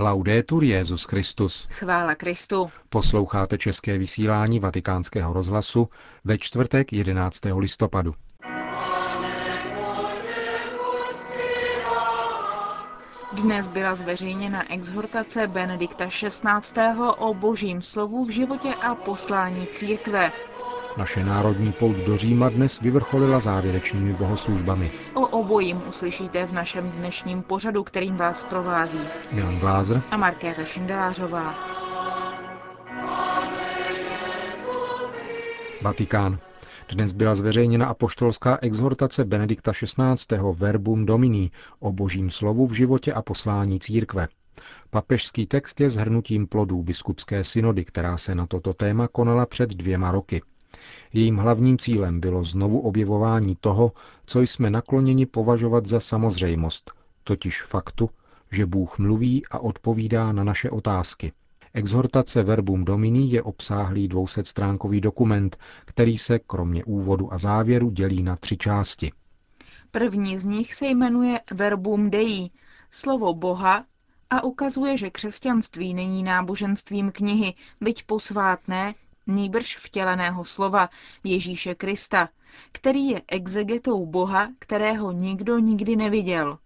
Laudetur Jezus Christus. Chvála Kristu. Posloucháte české vysílání Vatikánského rozhlasu ve čtvrtek 11. listopadu. Dnes byla zveřejněna exhortace Benedikta XVI. o božím slovu v životě a poslání církve. Naše národní pouť do Říma dnes vyvrcholila závěrečnými bohoslužbami. O obojím uslyšíte v našem dnešním pořadu, kterým vás provází Milan Glázer a Markéta Šindelářová. Vatikán. Dnes byla zveřejněna apoštolská exhortace Benedikta XVI. Verbum Domini o božím slovu v životě a poslání církve. Papežský text je zhrnutím plodů biskupské synody, která se na toto téma konala před dvěma roky. Jejím hlavním cílem bylo znovu objevování toho, co jsme nakloněni považovat za samozřejmost, totiž faktu, že Bůh mluví a odpovídá na naše otázky. Exhortace Verbum Domini je obsáhlý dvousetstránkový dokument, který se kromě úvodu a závěru dělí na tři části. První z nich se jmenuje Verbum Dei, slovo Boha, a ukazuje, že křesťanství není náboženstvím knihy, byť posvátné, nýbrž vtěleného slova Ježíše Krista, který je exegetou Boha, kterého nikdo nikdy neviděl.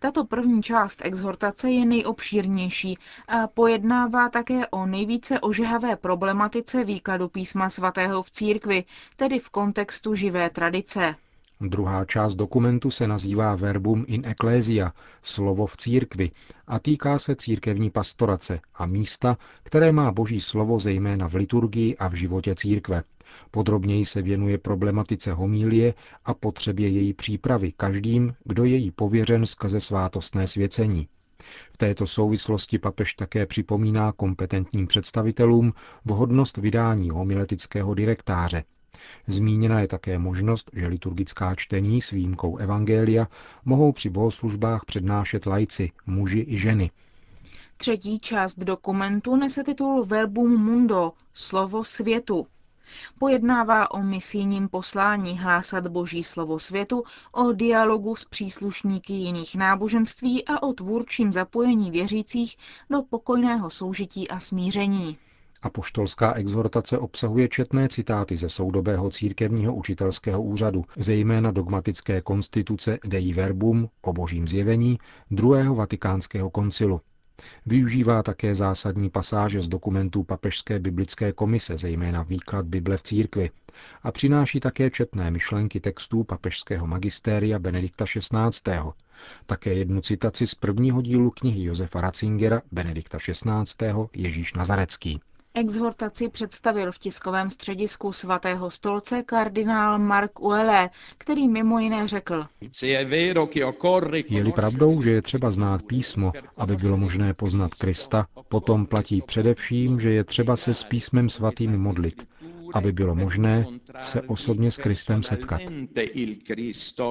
Tato první část exhortace je nejobšírnější a pojednává také o nejvíce ožehavé problematice výkladu písma svatého v církvi, tedy v kontextu živé tradice. Druhá část dokumentu se nazývá Verbum in Ecclesia, slovo v církvi, a týká se církevní pastorace a místa, které má boží slovo zejména v liturgii a v životě církve. Podrobněji se věnuje problematice homílie a potřebě její přípravy každým, kdo je jí pověřen skrze svátostné svěcení. V této souvislosti papež také připomíná kompetentním představitelům vhodnost vydání homiletického direktáře, Zmíněna je také možnost, že liturgická čtení s výjimkou Evangelia mohou při bohoslužbách přednášet lajci, muži i ženy. Třetí část dokumentu nese titul Verbum Mundo, slovo světu. Pojednává o misijním poslání hlásat boží slovo světu, o dialogu s příslušníky jiných náboženství a o tvůrčím zapojení věřících do pokojného soužití a smíření. Apoštolská exhortace obsahuje četné citáty ze soudobého církevního učitelského úřadu, zejména dogmatické konstituce Dei Verbum o božím zjevení druhého vatikánského koncilu. Využívá také zásadní pasáže z dokumentů Papežské biblické komise, zejména výklad Bible v církvi, a přináší také četné myšlenky textů papežského magistéria Benedikta XVI. Také jednu citaci z prvního dílu knihy Josefa Ratzingera Benedikta XVI. Ježíš Nazarecký. Exhortaci představil v tiskovém středisku svatého stolce kardinál Mark Uele, který mimo jiné řekl. Je-li pravdou, že je třeba znát písmo, aby bylo možné poznat Krista, potom platí především, že je třeba se s písmem svatým modlit, aby bylo možné se osobně s Kristem setkat.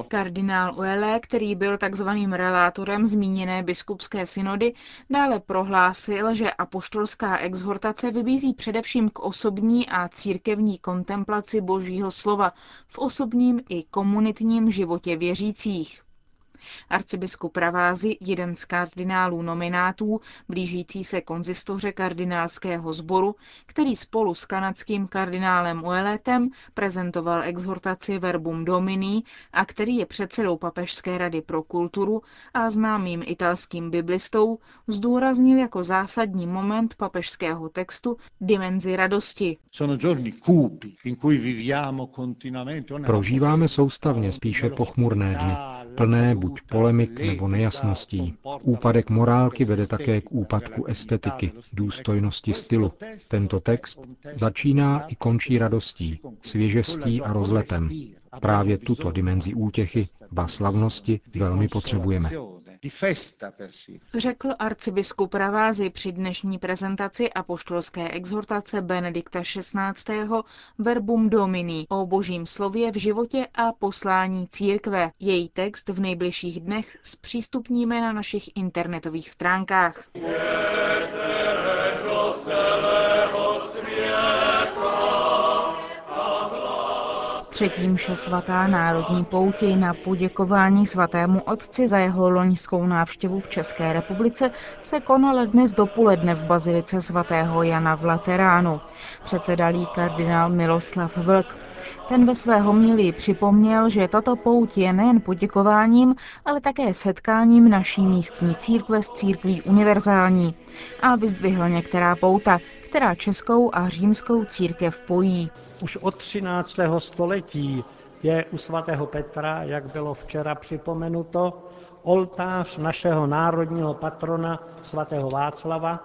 Kardinál Uele, který byl takzvaným relátorem zmíněné biskupské synody, dále prohlásil, že apoštolská exhortace vybízí především k osobní a církevní kontemplaci božího slova v osobním i komunitním životě věřících. Arcibiskup Pravázy, jeden z kardinálů nominátů, blížící se konzistoře kardinálského sboru, který spolu s kanadským kardinálem Ueletem prezentoval exhortaci Verbum Domini a který je předsedou Papežské rady pro kulturu a známým italským biblistou, zdůraznil jako zásadní moment papežského textu dimenzi radosti. Prožíváme soustavně spíše pochmurné dny, plné buď polemik nebo nejasností. Úpadek morálky vede také k úpadku estetiky, důstojnosti stylu. Tento text začíná i končí radostí, svěžestí a rozletem. Právě tuto dimenzi útěchy, ba slavnosti velmi potřebujeme. Řekl arcibiskup Ravázy při dnešní prezentaci apoštolské exhortace Benedikta XVI. Verbum Domini o božím slově v životě a poslání církve. Její text v nejbližších dnech zpřístupníme na našich internetových stránkách. Třetí mše svatá národní pouti na poděkování svatému otci za jeho loňskou návštěvu v České republice se konala dnes dopoledne v bazilice svatého Jana v Lateránu. Předsedalý kardinál Miloslav Vlk. Ten ve své homílii připomněl, že tato pouť je nejen poděkováním, ale také setkáním naší místní církve s církví univerzální a vyzdvihl některá pouta, která českou a římskou církev pojí. Už od 13. století je u svatého Petra, jak bylo včera připomenuto, oltář našeho národního patrona svatého Václava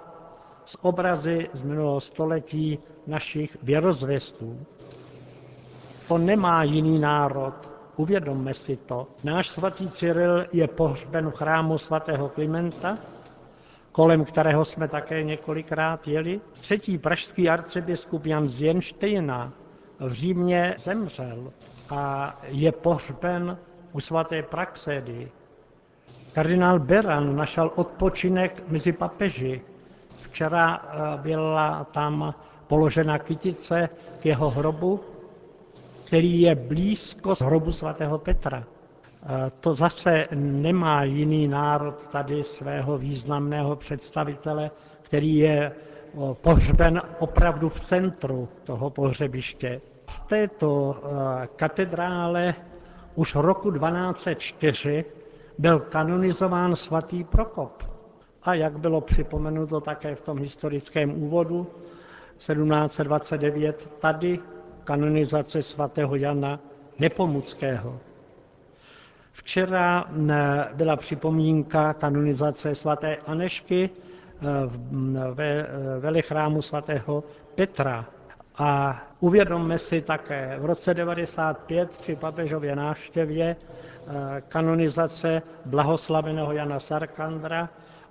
s obrazy z minulého století našich věrozvěstů. To nemá jiný národ, uvědomme si to. Náš svatý Cyril je pohřben v chrámu svatého Klimenta, kolem kterého jsme také několikrát jeli. Třetí pražský arcibiskup Jan z Jenštejna v Římě zemřel a je pohřben u svaté Praxedy. Kardinál Beran našel odpočinek mezi papeži. Včera eh, byla tam položena kytice k jeho hrobu, který je blízko hrobu svatého Petra. To zase nemá jiný národ tady svého významného představitele, který je pohřben opravdu v centru toho pohřebiště. V této katedrále už roku 1204 byl kanonizován svatý Prokop. A jak bylo připomenuto také v tom historickém úvodu, 1729 tady kanonizace svatého Jana Nepomuckého. Včera byla připomínka kanonizace svaté Anešky eh, ve velechrámu svatého Petra. A uvědomme si také, v roce 95 při papežově návštěvě eh, kanonizace blahoslaveného Jana Sarkandra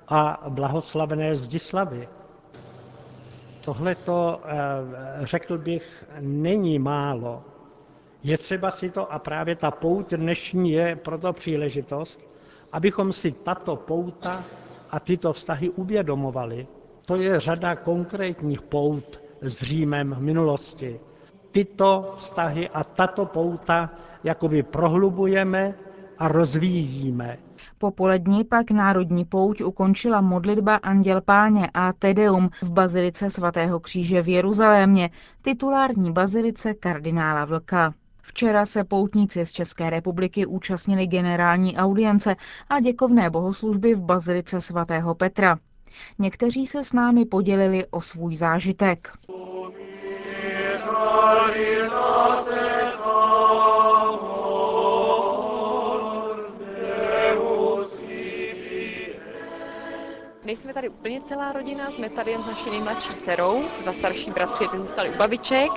a blahoslavené Zdislavy. Tohle to, eh, řekl bych, není málo. Je třeba si to, a právě ta pout dnešní je proto příležitost, abychom si tato pouta a tyto vztahy uvědomovali. To je řada konkrétních pout s Římem v minulosti. Tyto vztahy a tato pouta jakoby prohlubujeme a rozvíjíme. Po polední pak národní pouť ukončila modlitba Anděl Páně a Tedeum v bazilice svatého kříže v Jeruzalémě, titulární bazilice kardinála Vlka. Včera se poutníci z České republiky účastnili generální audience a děkovné bohoslužby v bazilice svatého Petra. Někteří se s námi podělili o svůj zážitek. Nejsme tady úplně celá rodina, jsme tady jen s naší nejmladší dcerou, dva starší bratři, ty zůstali u babiček,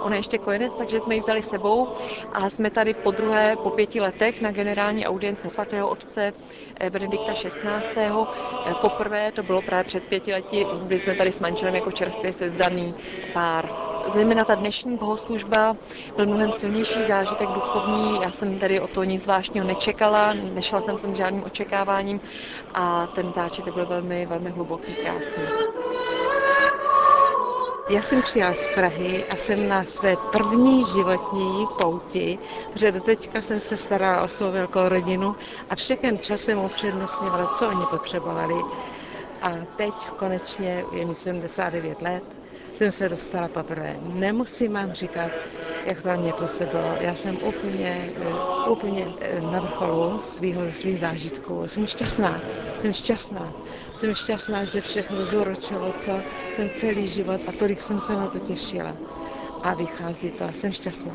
ona ještě kojenec, takže jsme ji vzali sebou. A jsme tady po druhé, po pěti letech na generální audienci svatého otce eh, Benedikta XVI. Eh, poprvé to bylo právě před pěti lety, kdy jsme tady s manželem jako čerstvě sezdaný pár zejména ta dnešní bohoslužba byl mnohem silnější zážitek duchovní. Já jsem tady o to nic zvláštního nečekala, nešla jsem s žádným očekáváním a ten zážitek byl velmi, velmi hluboký, krásný. Já jsem přijela z Prahy a jsem na své první životní pouti, protože do teďka jsem se starala o svou velkou rodinu a všechen čas jsem upřednostňovala, co oni potřebovali. A teď konečně je mi 79 let jsem se dostala poprvé. Nemusím vám říkat, jak to na mě působilo. Já jsem úplně, eh, úplně eh, na vrcholu svého, svých zážitků. Jsem šťastná, jsem šťastná. Jsem šťastná, že všechno zúročilo, co jsem celý život a tolik jsem se na to těšila. A vychází to jsem šťastná.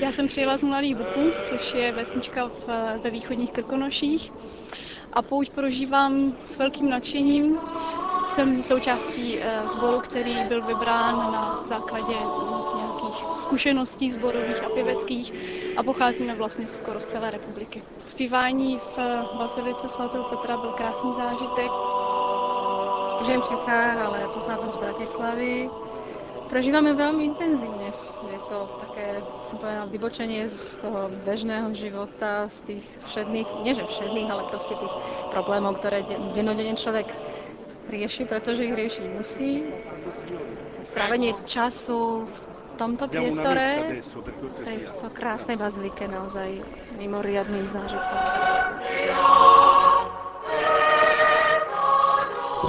Já jsem přijela z Mladých Buků, což je vesnička v, ve východních Krkonoších a pouť prožívám s velkým nadšením. Jsem součástí eh, sboru, který byl vybrán na základě nějakých zkušeností sborových a pěveckých a pocházíme vlastně skoro z celé republiky. Zpívání v eh, Bazilice svatého Petra byl krásný zážitek. Žijem v Čechách, ale pocházím z Bratislavy. Prožíváme veľmi intenzívne. Je to také, som povedala, vybočenie z toho bežného života, z tých všedných, nie že všedných, ale proste tých problémov, ktoré denodene človek rieši, pretože ich riešiť musí. Strávenie času v tomto priestore, tejto krásnej bazilike naozaj mimoriadným zážitkom.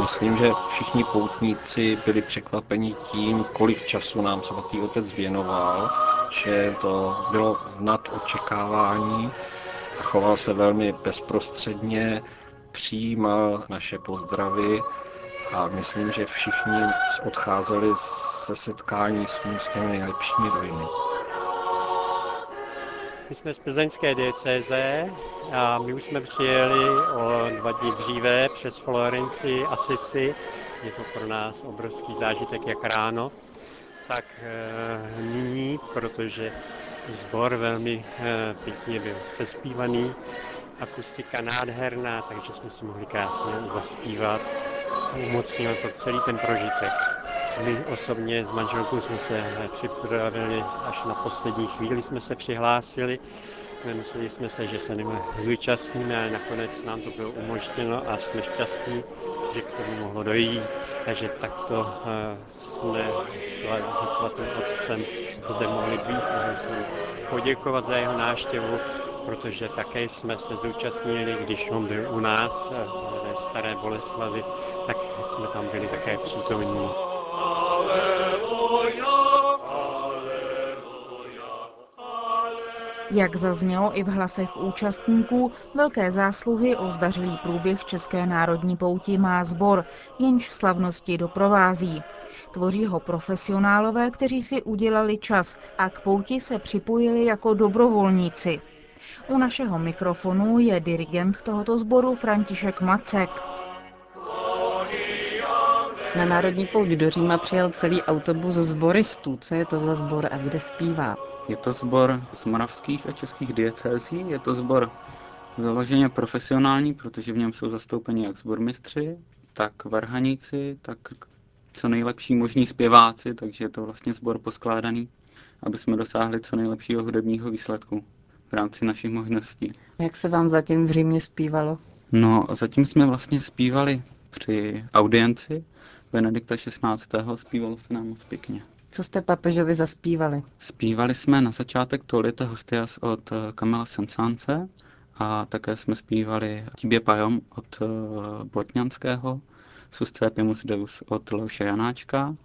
Myslím, že všichni poutníci byli překvapeni tím, kolik času nám svatý otec věnoval, že to bylo nad očekávání a choval se velmi bezprostředně, přijímal naše pozdravy a myslím, že všichni odcházeli se setkání s ním s těmi nejlepšími dojmy. My jsme z plzeňské diecéze a my už jsme přijeli o dva dny dříve přes Florenci Assisi. Je to pro nás obrovský zážitek jak ráno, tak e, nyní, protože sbor velmi e, pěkně byl sespívaný, akustika nádherná, takže jsme si mohli krásně zaspívat umocnil to celý ten prožitek. My osobně s manželkou jsme se připravili až na poslední chvíli jsme se přihlásili. Nemysleli jsme se, že se zúčastníme, ale nakonec nám to bylo umožněno a jsme šťastní, že k tomu mohlo dojít. Takže takto eh, jsme se svatým otcem zde mohli být, mohli jsme poděkovat za jeho náštěvu, protože také jsme se zúčastnili, když on byl u nás eh, ve Staré Boleslavi, tak jsme tam byli také přítomní. Jak zaznělo i v hlasech účastníků, velké zásluhy o zdařilý průběh České národní pouti má sbor, jenž slavnosti doprovází. Tvoří ho profesionálové, kteří si udělali čas a k pouti se připojili jako dobrovolníci. U našeho mikrofonu je dirigent tohoto sboru František Macek. Na Národní pouť do Říma přijel celý autobus zboristů. Co je to za sbor a kde zpívá? Je to sbor z moravských a českých diecézí. Je to sbor vyloženě profesionální, protože v něm jsou zastoupeni jak sbormistři, tak varhaníci, tak co nejlepší možní zpěváci, takže je to vlastně sbor poskládaný, aby jsme dosáhli co nejlepšího hudebního výsledku v rámci našich možností. Jak se vám zatím v Římě zpívalo? No, zatím jsme vlastně zpívali při audienci Benedikta XVI. Zpívalo se nám moc pěkně. Co jste papežovi zaspívali? Zpívali jsme na začátek Tolite Hostias od Kamila Sensance a také jsme zpívali Tibě Pajom od Bortňanského, Suscepimus Deus od Leoše Janáčka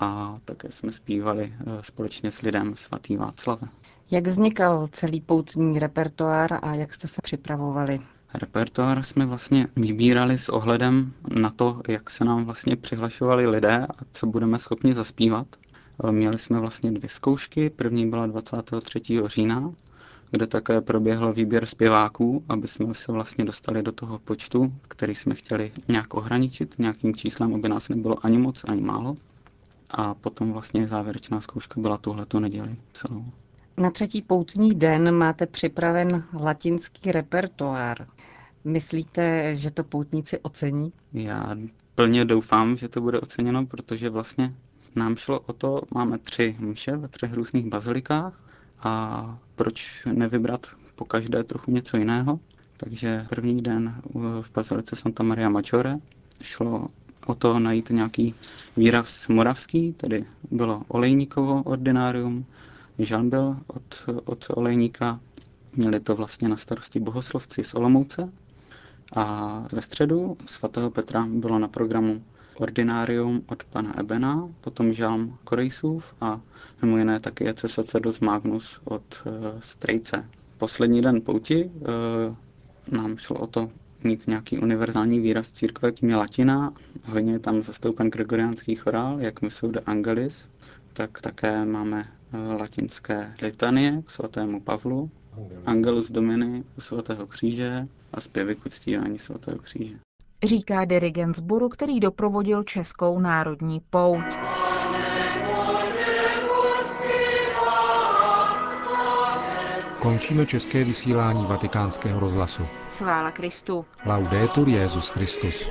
a také jsme zpívali společně s lidem svatý Václave. Jak vznikal celý poutní repertoár a jak jste se připravovali? Repertoár jsme vlastně vybírali s ohledem na to, jak se nám vlastně přihlašovali lidé a co budeme schopni zaspívat. Měli jsme vlastně dvě zkoušky. První byla 23. října, kde také proběhl výběr zpěváků, aby jsme se vlastně dostali do toho počtu, který jsme chtěli nějak ohraničit nějakým číslem, aby nás nebylo ani moc, ani málo. A potom vlastně závěrečná zkouška byla tuhleto neděli celou. Na třetí poutní den máte připraven latinský repertoár. Myslíte, že to poutníci ocení? Já plně doufám, že to bude oceněno, protože vlastně nám šlo o to, máme tři mše ve třech různých bazilikách a proč nevybrat po každé trochu něco jiného. Takže první den v bazilice Santa Maria Maggiore šlo o to najít nějaký výraz moravský, tedy bylo olejníkovo ordinárium, žalm od otce olejníka, měli to vlastně na starosti bohoslovci z Olomouce a ve středu svatého Petra bylo na programu ordinárium od pana Ebena, potom žalm Korejsův a mimo jiné taky je Sacerdos Magnus od uh, Strejce. Poslední den pouti uh, nám šlo o to mít nějaký univerzální výraz církve, tím je latina. Hodně je tam zastoupen gregoriánský chorál, jak my jsou de Angelis, tak také máme uh, latinské litanie k svatému Pavlu, Angelus Domini u svatého kříže a zpěvy k uctívání svatého kříže říká dirigent sboru, který doprovodil Českou národní pouť. Končíme české vysílání vatikánského rozhlasu. Chvála Kristu. Laudetur Jezus Christus.